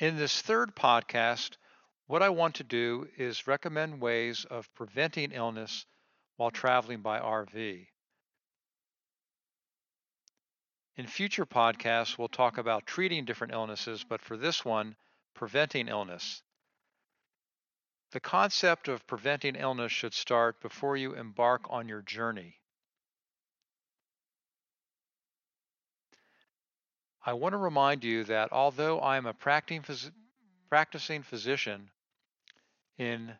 In this third podcast, what I want to do is recommend ways of preventing illness while traveling by RV. In future podcasts, we'll talk about treating different illnesses, but for this one, preventing illness. The concept of preventing illness should start before you embark on your journey. I want to remind you that although I am a practicing physician in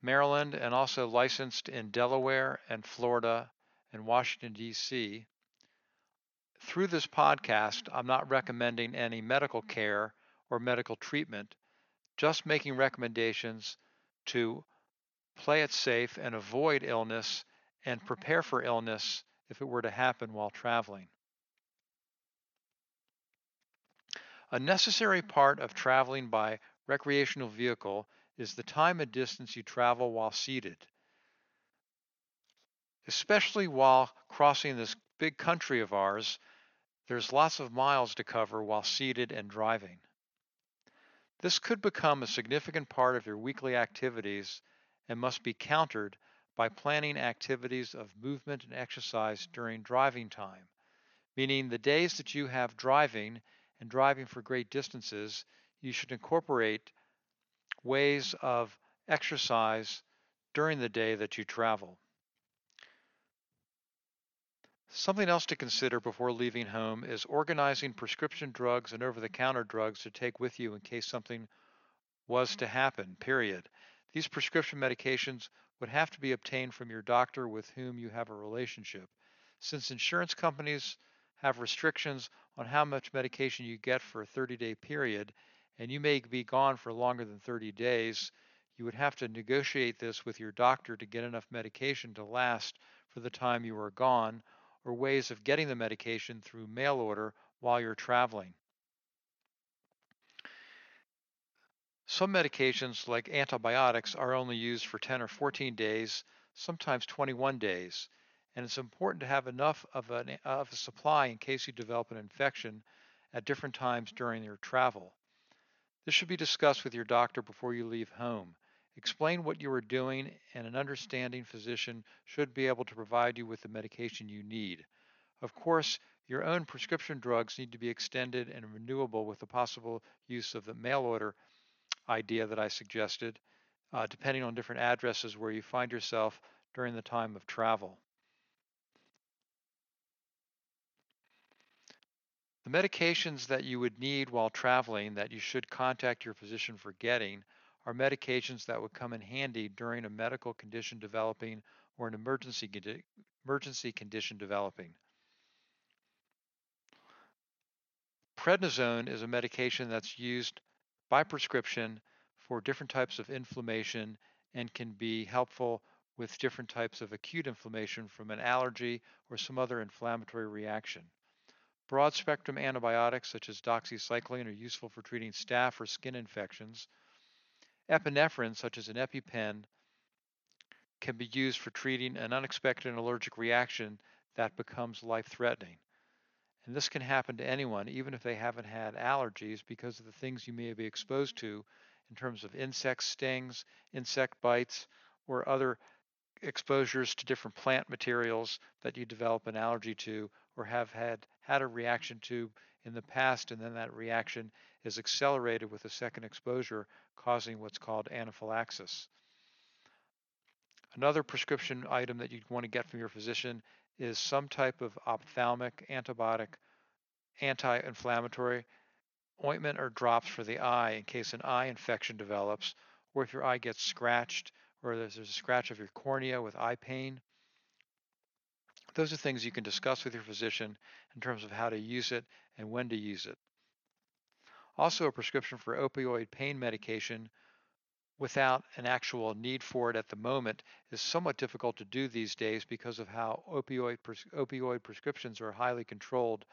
Maryland and also licensed in Delaware and Florida and Washington, D.C., through this podcast, I'm not recommending any medical care or medical treatment, just making recommendations to play it safe and avoid illness and prepare for illness if it were to happen while traveling. A necessary part of traveling by recreational vehicle is the time and distance you travel while seated. Especially while crossing this big country of ours, there's lots of miles to cover while seated and driving. This could become a significant part of your weekly activities and must be countered by planning activities of movement and exercise during driving time, meaning the days that you have driving and driving for great distances, you should incorporate ways of exercise during the day that you travel. Something else to consider before leaving home is organizing prescription drugs and over-the-counter drugs to take with you in case something was to happen, period. These prescription medications would have to be obtained from your doctor with whom you have a relationship. Since insurance companies have restrictions on how much medication you get for a 30 day period, and you may be gone for longer than 30 days, you would have to negotiate this with your doctor to get enough medication to last for the time you are gone, or ways of getting the medication through mail order while you're traveling. Some medications, like antibiotics, are only used for 10 or 14 days, sometimes 21 days and it's important to have enough of, an, of a supply in case you develop an infection at different times during your travel. This should be discussed with your doctor before you leave home. Explain what you are doing, and an understanding physician should be able to provide you with the medication you need. Of course, your own prescription drugs need to be extended and renewable with the possible use of the mail order idea that I suggested, uh, depending on different addresses where you find yourself during the time of travel. The medications that you would need while traveling that you should contact your physician for getting are medications that would come in handy during a medical condition developing or an emergency, emergency condition developing. Prednisone is a medication that's used by prescription for different types of inflammation and can be helpful with different types of acute inflammation from an allergy or some other inflammatory reaction. Broad spectrum antibiotics such as doxycycline are useful for treating staph or skin infections. Epinephrine, such as an EpiPen, can be used for treating an unexpected allergic reaction that becomes life threatening. And this can happen to anyone, even if they haven't had allergies, because of the things you may be exposed to in terms of insect stings, insect bites, or other exposures to different plant materials that you develop an allergy to or have had had a reaction to in the past, and then that reaction is accelerated with a second exposure, causing what's called anaphylaxis. Another prescription item that you'd want to get from your physician is some type of ophthalmic antibiotic, anti-inflammatory ointment or drops for the eye in case an eye infection develops, or if your eye gets scratched, or there's, there's a scratch of your cornea with eye pain, those are things you can mm-hmm. discuss with your physician in terms of how to use it and when to use it. Also, a prescription for opioid pain medication without an actual need for it at the moment is somewhat difficult to do these days because of how opioid, pres opioid prescriptions are highly controlled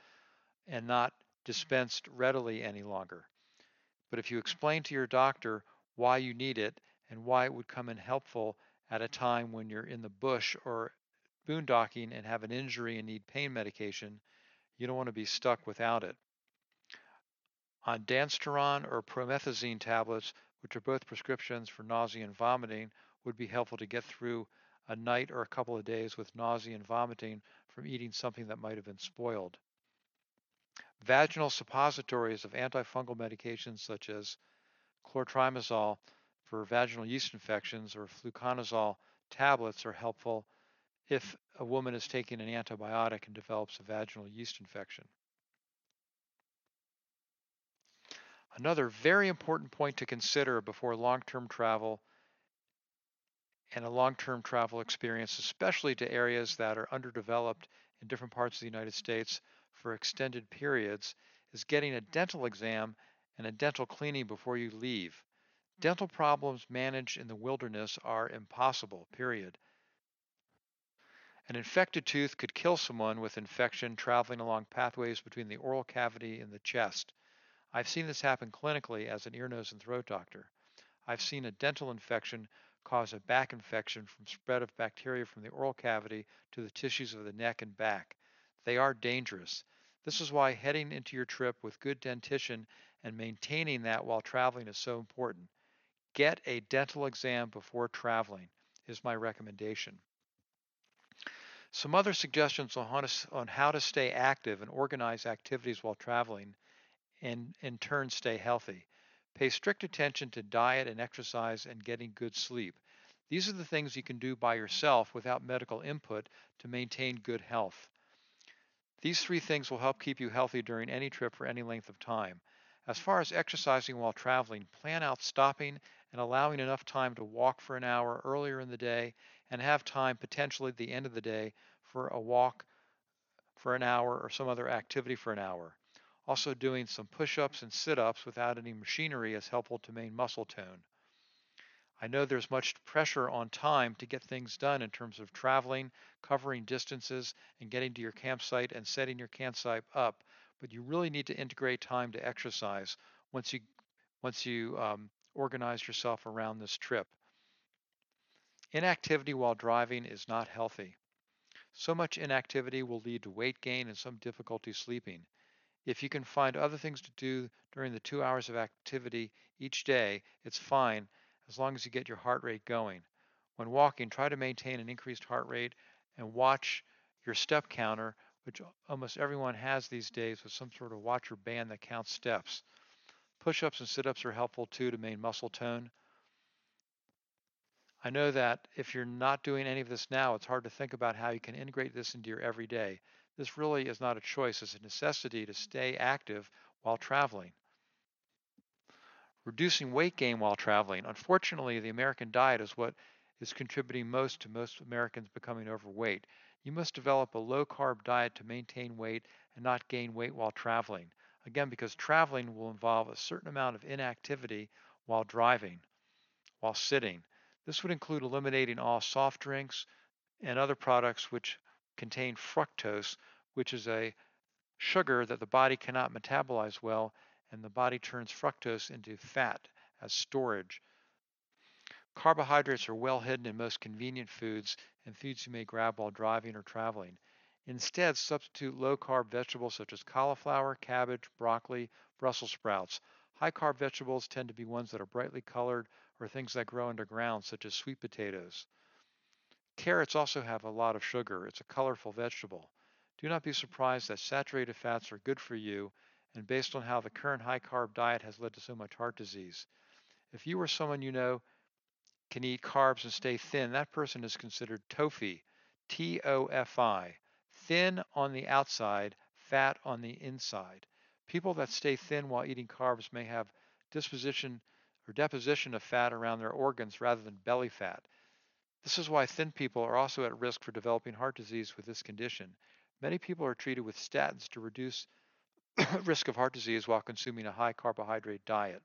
and not mm-hmm. dispensed readily any longer. But if you mm-hmm. explain to your doctor why you need it and why it would come in helpful at a time when you're in the bush or boondocking and have an injury and need pain medication, you don't want to be stuck without it. On Ondansetron or promethazine tablets, which are both prescriptions for nausea and vomiting, would be helpful to get through a night or a couple of days with nausea and vomiting from eating something that might have been spoiled. Vaginal suppositories of antifungal medications such as clotrimazole for vaginal yeast infections or fluconazole tablets are helpful if a woman is taking an antibiotic and develops a vaginal yeast infection. Another very important point to consider before long-term travel and a long-term travel experience, especially to areas that are underdeveloped in different parts of the United States for extended periods, is getting a dental exam and a dental cleaning before you leave. Dental problems managed in the wilderness are impossible, period. An infected tooth could kill someone with infection traveling along pathways between the oral cavity and the chest. I've seen this happen clinically as an ear, nose, and throat doctor. I've seen a dental infection cause a back infection from spread of bacteria from the oral cavity to the tissues of the neck and back. They are dangerous. This is why heading into your trip with good dentition and maintaining that while traveling is so important. Get a dental exam before traveling is my recommendation. Some other suggestions on how to stay active and organize activities while traveling and in turn stay healthy. Pay strict attention to diet and exercise and getting good sleep. These are the things you can do by yourself without medical input to maintain good health. These three things will help keep you healthy during any trip for any length of time. As far as exercising while traveling, plan out stopping and allowing enough time to walk for an hour earlier in the day and have time potentially at the end of the day for a walk for an hour or some other activity for an hour. Also doing some push-ups and sit-ups without any machinery is helpful to maintain muscle tone. I know there's much pressure on time to get things done in terms of traveling, covering distances, and getting to your campsite and setting your campsite up, but you really need to integrate time to exercise once you once you um, organize yourself around this trip. Inactivity while driving is not healthy. So much inactivity will lead to weight gain and some difficulty sleeping. If you can find other things to do during the two hours of activity each day, it's fine as long as you get your heart rate going. When walking, try to maintain an increased heart rate and watch your step counter, which almost everyone has these days with some sort of watch or band that counts steps. Push-ups and sit-ups are helpful too to maintain muscle tone. I know that if you're not doing any of this now, it's hard to think about how you can integrate this into your everyday. This really is not a choice, it's a necessity to stay active while traveling. Reducing weight gain while traveling. Unfortunately, the American diet is what is contributing most to most Americans becoming overweight. You must develop a low carb diet to maintain weight and not gain weight while traveling. Again, because traveling will involve a certain amount of inactivity while driving, while sitting. This would include eliminating all soft drinks and other products which contain fructose, which is a sugar that the body cannot metabolize well, and the body turns fructose into fat as storage. Carbohydrates are well hidden in most convenient foods and foods you may grab while driving or traveling. Instead, substitute low-carb vegetables such as cauliflower, cabbage, broccoli, Brussels sprouts. High-carb vegetables tend to be ones that are brightly colored or things that grow underground, such as sweet potatoes. Carrots also have a lot of sugar. It's a colorful vegetable. Do not be surprised that saturated fats are good for you and based on how the current high carb diet has led to so much heart disease. If you or someone you know can eat carbs and stay thin, that person is considered TOFI, T O F I, thin on the outside, fat on the inside. People that stay thin while eating carbs may have disposition or deposition of fat around their organs rather than belly fat. This is why thin people are also at risk for developing heart disease with this condition. Many people are treated with statins to reduce risk of heart disease while consuming a high carbohydrate diet.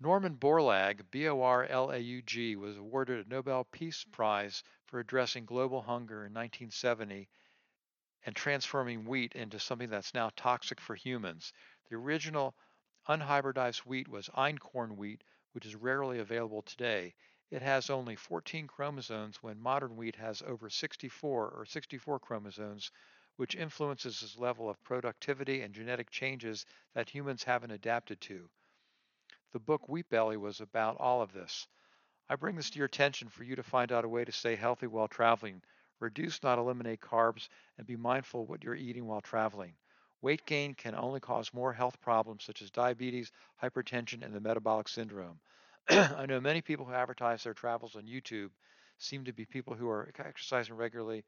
Norman Borlaug, B-O-R-L-A-U-G, was awarded a Nobel Peace mm-hmm. Prize for addressing global hunger in 1970 and transforming wheat into something that's now toxic for humans. The original unhybridized wheat was einkorn wheat, which is rarely available today. It has only 14 chromosomes when modern wheat has over 64 or 64 chromosomes, which influences its level of productivity and genetic changes that humans haven't adapted to. The book Wheat Belly was about all of this. I bring this to your attention for you to find out a way to stay healthy while traveling. Reduce, not eliminate carbs, and be mindful of what you're eating while traveling. Weight gain can only cause more health problems such as diabetes, hypertension, and the metabolic syndrome. I know many people who advertise their travels on YouTube seem to be people who are exercising regularly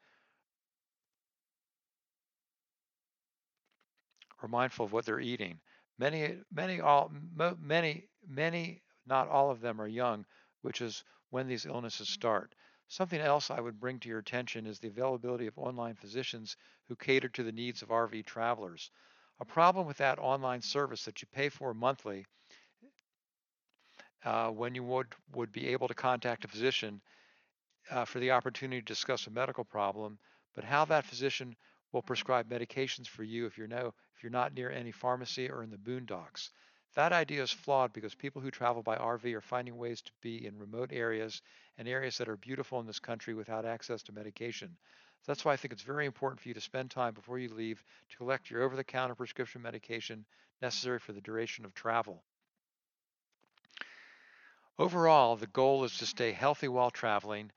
or mindful of what they're eating. Many, many, all, many, many, not all of them are young, which is when these illnesses start. Something else I would bring to your attention is the availability of online physicians who cater to the needs of RV travelers. A problem with that online service that you pay for monthly uh, when you would, would be able to contact a physician uh, for the opportunity to discuss a medical problem, but how that physician will mm-hmm. prescribe medications for you if you're no if you're not near any pharmacy or in the boondocks. That idea is flawed because people who travel by RV are finding ways to be in remote areas and areas that are beautiful in this country without access to medication. So that's why I think it's very important for you to spend time before you leave to collect your over-the-counter prescription medication necessary for the duration of travel. Overall, the goal is to stay healthy while traveling,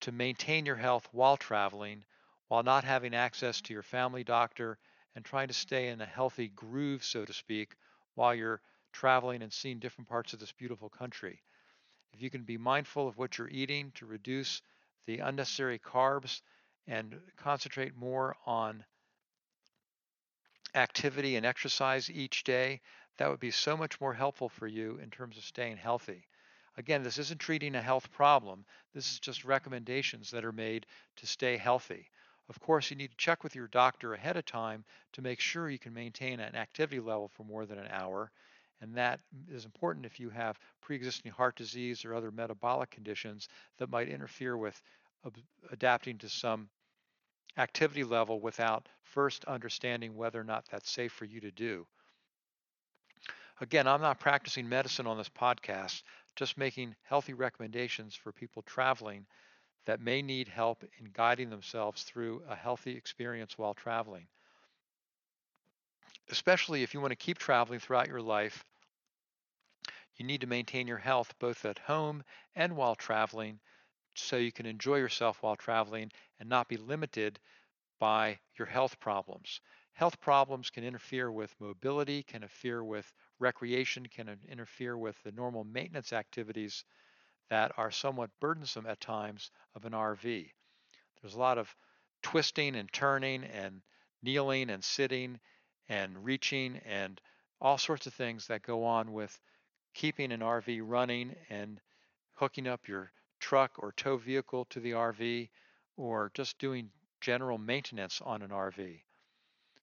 to maintain your health while traveling, while not having access to your family doctor and trying to stay in a healthy groove, so to speak, while you're traveling and seeing different parts of this beautiful country. If you can be mindful of what you're eating to reduce the unnecessary carbs and concentrate more on activity and exercise each day, that would be so much more helpful for you in terms of staying healthy. Again, this isn't treating a health problem. This is just recommendations that are made to stay healthy. Of course, you need to check with your doctor ahead of time to make sure you can maintain an activity level for more than an hour. And that is important if you have pre-existing heart disease or other metabolic conditions that might interfere with adapting to some activity level without first understanding whether or not that's safe for you to do. Again, I'm not practicing medicine on this podcast, just making healthy recommendations for people traveling that may need help in guiding themselves through a healthy experience while traveling. Especially if you want to keep traveling throughout your life, you need to maintain your health both at home and while traveling so you can enjoy yourself while traveling and not be limited by your health problems. Health problems can interfere with mobility, can interfere with recreation, can interfere with the normal maintenance activities that are somewhat burdensome at times of an RV. There's a lot of twisting and turning and kneeling and sitting and reaching and all sorts of things that go on with keeping an RV running and hooking up your truck or tow vehicle to the RV or just doing general maintenance on an RV.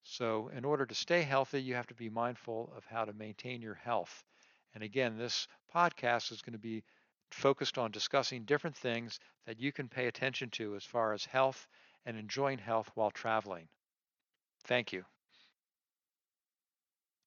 So in order to stay healthy, you have to be mindful of how to maintain your health. And again, this podcast is going to be focused on discussing different things that you can pay attention to as far as health and enjoying health while traveling. Thank you.